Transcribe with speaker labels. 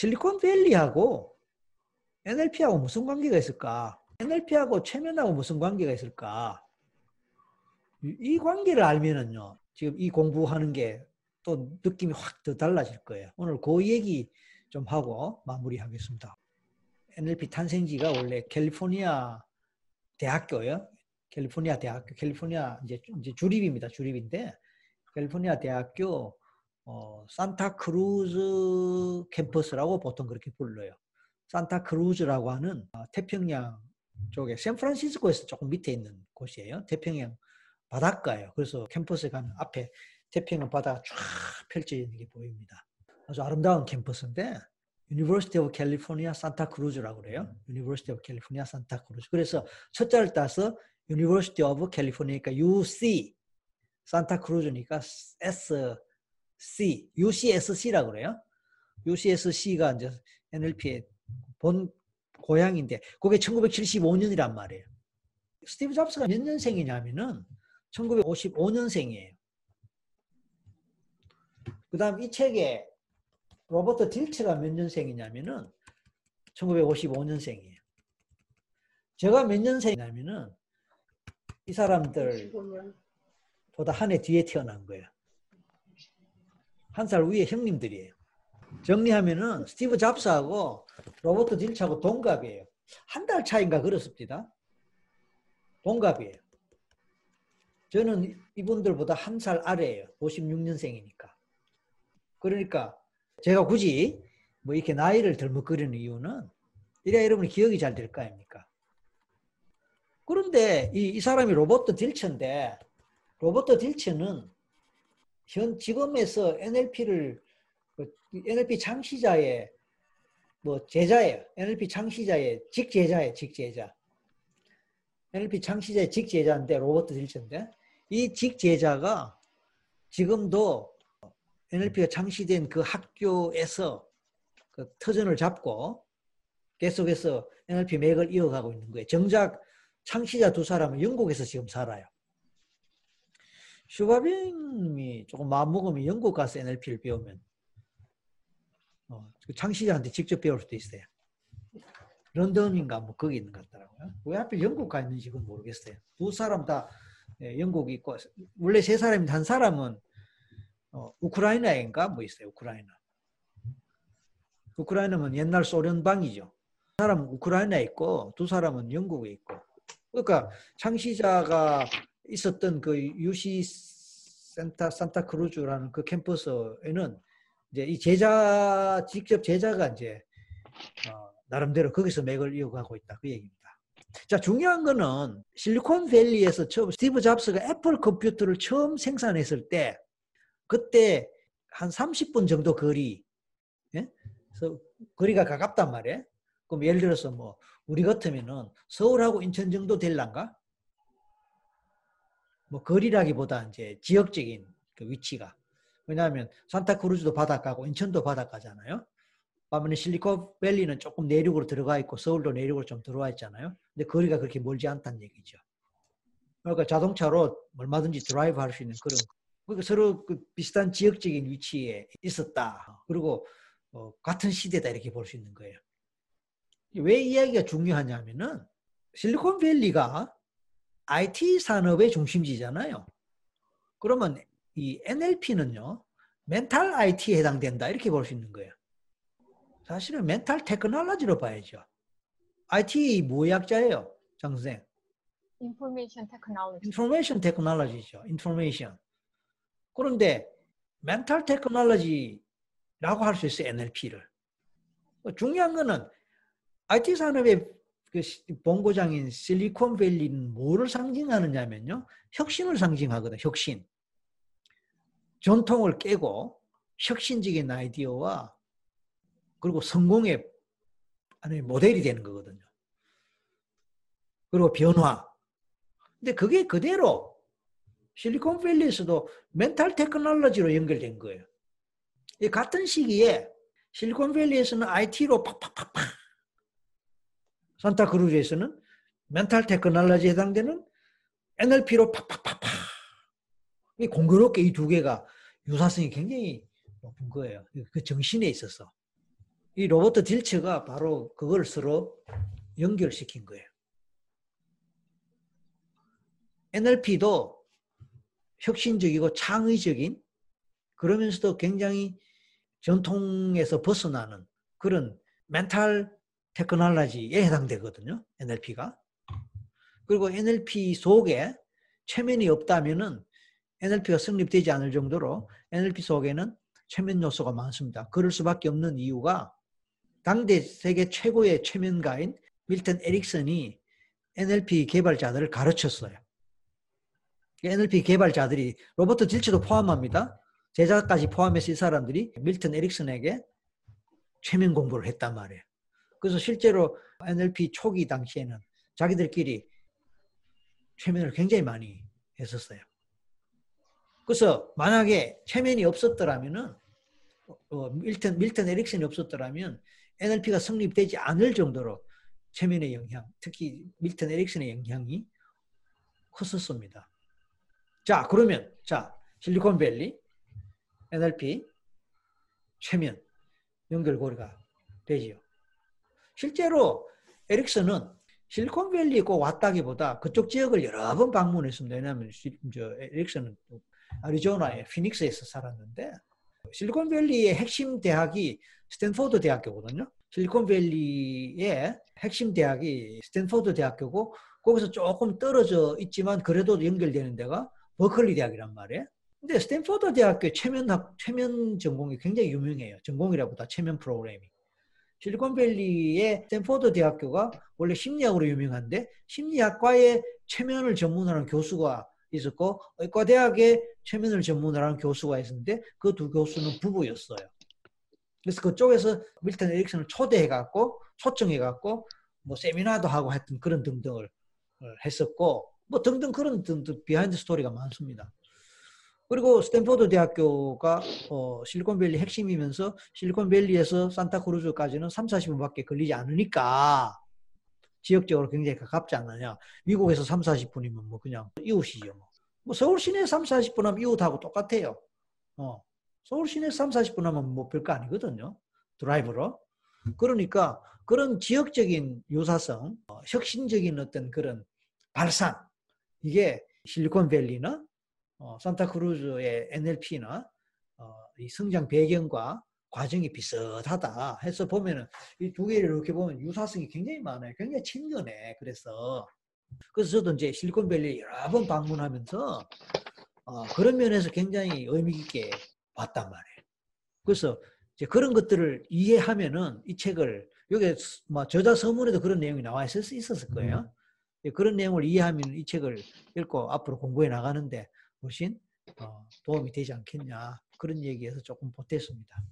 Speaker 1: 실리콘밸리하고 NLP하고 무슨 관계가 있을까? NLP하고 최면하고 무슨 관계가 있을까? 이 관계를 알면은요, 지금 이 공부하는 게 또 느낌이 확 더 달라질 거예요. 오늘 그 얘기 좀 하고 마무리하겠습니다. NLP 탄생지가 원래 캘리포니아 대학교요. 캘리포니아 대학교, 캘리포니아 이제, 이제 주립입니다. 주립인데 캘리포니아 대학교 어, 산타크루즈 캠퍼스라고 보통 그렇게 불러요. 산타크루즈라고 하는 어, 태평양 쪽에 샌프란시스코에서 조금 밑에 있는 곳이에요. 태평양 바닷가예요. 그래서 캠퍼스에 가면 앞에 태평양 바다가 쫙 펼쳐지는 게 보입니다. 아주 아름다운 캠퍼스인데 University of California Santa Cruz라고 그래요. University of California Santa Cruz. 그래서 첫자를 따서 University of California니까 UC, Santa Cruz니까 SC, UCSC라고 그래요. UCSC가 이제 NLP의 본 고향인데 그게 1975년이란 말이에요. 스티브 잡스가 몇 년생이냐면은 1955년생이에요. 그 다음 이 책에 로버트 딜츠가 몇 년생이냐면은 1955년생이에요. 제가 몇 년생이냐면은 이 사람들보다 한 해 뒤에 태어난 거예요. 한 살 위에 형님들이에요. 정리하면은 스티브 잡스하고 로버트 딜츠하고 동갑이에요. 한 달 차인가 그렇습니다. 동갑이에요. 저는 이분들보다 한 살 아래예요. 56년생이니까. 그러니까 제가 굳이 뭐 이렇게 나이를 덜먹거리는 이유는 이래야 여러분이 기억이 잘 될 거 아닙니까? 그런데 이, 이 사람이 로버트 딜처인데 로버트 딜처는 현 지금에서 NLP를 NLP 창시자의 뭐 제자예요. NLP 창시자의 직제자예요. 직제자. NLP 창시자의 직제자인데 로버트 딜처인데 이 직제자가 지금도 NLP가 창시된 그 학교에서 그 터전을 잡고 계속해서 NLP 맥을 이어가고 있는 거예요. 정작 창시자 두 사람은 영국에서 지금 살아요. 슈바빙이 조금 마음먹으면 영국 가서 NLP를 배우면 어, 그 창시자한테 직접 배울 수도 있어요. 런던인가 뭐 거기 있는 것 같더라고요. 왜 하필 영국 가 있는지 그건 모르겠어요. 두 사람 다 예, 영국이 있고 원래 세 사람인데 한 사람은 어, 우크라이나인가 뭐 있어요. 우크라이나. 우크라이나는 옛날 소련 방이죠. 사람은 우크라이나에 있고 두 사람은 영국에 있고. 그러니까 창시자가 있었던 그 UC 센타 산타 크루즈라는 그 캠퍼스에는 이제 이 제자 직접 제자가 이제 어, 나름대로 거기서 맥을 이어가고 있다 그 얘기입니다. 자 중요한 거는 실리콘밸리에서 처음 스티브 잡스가 애플 컴퓨터를 처음 생산했을 때 그때 한 30분 정도 거리, 예? 그래서 거리가 가깝단 말이에요. 그럼 예를 들어서 뭐 우리 같으면은 서울하고 인천 정도 될란가? 뭐 거리라기보다 이제 지역적인 그 위치가. 왜냐하면 산타크루즈도 바닷가고 인천도 바닷가잖아요. 반면에 실리콘밸리는 조금 내륙으로 들어가 있고 서울도 내륙으로 좀 들어와 있잖아요. 근데 거리가 그렇게 멀지 않다는 얘기죠. 그러니까 자동차로 얼마든지 드라이브 할 수 있는 그런 그러니까 서로 그 비슷한 지역적인 위치에 있었다. 그리고 어, 같은 시대다 이렇게 볼 수 있는 거예요. 왜 이야기가 중요하냐면은 실리콘밸리가 IT 산업의 중심지잖아요. 그러면 이 NLP는요, mental IT에 해당된다 이렇게 볼 수 있는 거예요. 사실은 mental technology로 봐야죠. IT 뭐 약자예요, 장 선생?
Speaker 2: Information Technology.
Speaker 1: Information Technology죠. Information. 그런데 mental technology라고 할 수 있어요, NLP를. 중요한 거는 IT 산업의 그 본고장인 실리콘밸리는 뭐를 상징하느냐면요. 혁신을 상징하거든, 혁신. 전통을 깨고 혁신적인 아이디어와 그리고 성공의 아니 모델이 되는 거거든요. 그리고 변화. 근데 그게 그대로 실리콘밸리에서도 멘탈 테크놀로지로 연결된 거예요. 이 같은 시기에 실리콘밸리에서는 IT로 팍팍팍팍 산타크루즈에서는 멘탈 테크놀로지에 해당되는 NLP로 팍팍팍팍 이 공교롭게 이 두 개가 유사성이 굉장히 높은 거예요. 그 정신에 있어서 이 로버트 딜처가 바로 그걸 서로 연결시킨 거예요. NLP도 혁신적이고 창의적인 그러면서도 굉장히 전통에서 벗어나는 그런 멘탈 테크놀로지에 해당되거든요. NLP가. 그리고 NLP 속에 최면이 없다면은 NLP가 성립되지 않을 정도로 NLP 속에는 최면 요소가 많습니다. 그럴 수밖에 없는 이유가 당대 세계 최고의 최면가인 밀턴 에릭슨이 NLP 개발자들을 가르쳤어요. NLP 개발자들이 로버트 딜치도 포함합니다. 제자까지 포함해서 이 사람들이 밀턴 에릭슨에게 최면 공부를 했단 말이에요. 그래서 실제로 NLP 초기 당시에는 자기들끼리 최면을 굉장히 많이 했었어요. 그래서 만약에 최면이 없었더라면은 어, 밀턴 밀턴 에릭슨이 없었더라면 NLP가 성립되지 않을 정도로 최면의 영향, 특히 밀턴 에릭슨의 영향이 컸었습니다. 자, 그러면 자 실리콘밸리 NLP 최면 연결고리가 되지요. 실제로 에릭슨은 실리콘밸리에 꼭 왔다기보다 그쪽 지역을 여러 번 방문했습니다. 왜냐하면 저 에릭슨은 아리조나의 피닉스에서 살았는데 실리콘밸리의 핵심 대학이 스탠포드 대학교거든요. 실리콘밸리의 핵심 대학이 스탠포드 대학교고 거기서 조금 떨어져 있지만 그래도 연결되는 데가 버클리 대학이란 말이에요. 근데 스탠포드 대학교 최면 최면 전공이 굉장히 유명해요. 전공이라보다 최면 프로그램이. 실리콘밸리의 스탠포드 대학교가 원래 심리학으로 유명한데 심리학과에 최면을 전문하는 교수가 있었고 의과대학에 최면을 전문하는 교수가 있었는데 그 두 교수는 부부였어요. 그래서 그쪽에서 밀턴 에릭슨을 초대해갖고 초청해갖고 뭐 세미나도 하고 했던 그런 등등을 했었고 뭐 등등 그런 등등 behind story가 많습니다. 그리고 스탠포드 대학교가 어, 실리콘밸리 핵심이면서 실리콘밸리에서 산타크루즈까지는 3, 40분밖에 걸리지 않으니까 지역적으로 굉장히 가깝지 않느냐. 미국에서 3, 40분이면 뭐 그냥 이웃이죠. 뭐, 뭐 서울 시내 3, 40분 하면 이웃하고 똑같아요. 어. 서울 시내 3, 40분 하면 뭐 별거 아니거든요. 드라이브로. 그러니까 그런 지역적인 유사성, 어, 혁신적인 어떤 그런 발상, 이게 실리콘밸리나 어, 산타크루즈의 NLP나 어, 이 성장 배경과 과정이 비슷하다 해서 보면은 이 두 개를 이렇게 보면 유사성이 굉장히 많아요. 굉장히 친근해. 그래서 그래서 저도 이제 실리콘밸리 여러 번 방문하면서 어, 그런 면에서 굉장히 의미 있게 봤단 말이에요. 그래서 이제 그런 것들을 이해하면은 이 책을 여기 뭐 저자 서문에도 그런 내용이 나와 있었을 거예요. 그런 내용을 이해하면 이 책을 읽고 앞으로 공부해 나가는데 훨씬 어, 도움이 되지 않겠냐 그런 얘기에서 조금 보탰습니다.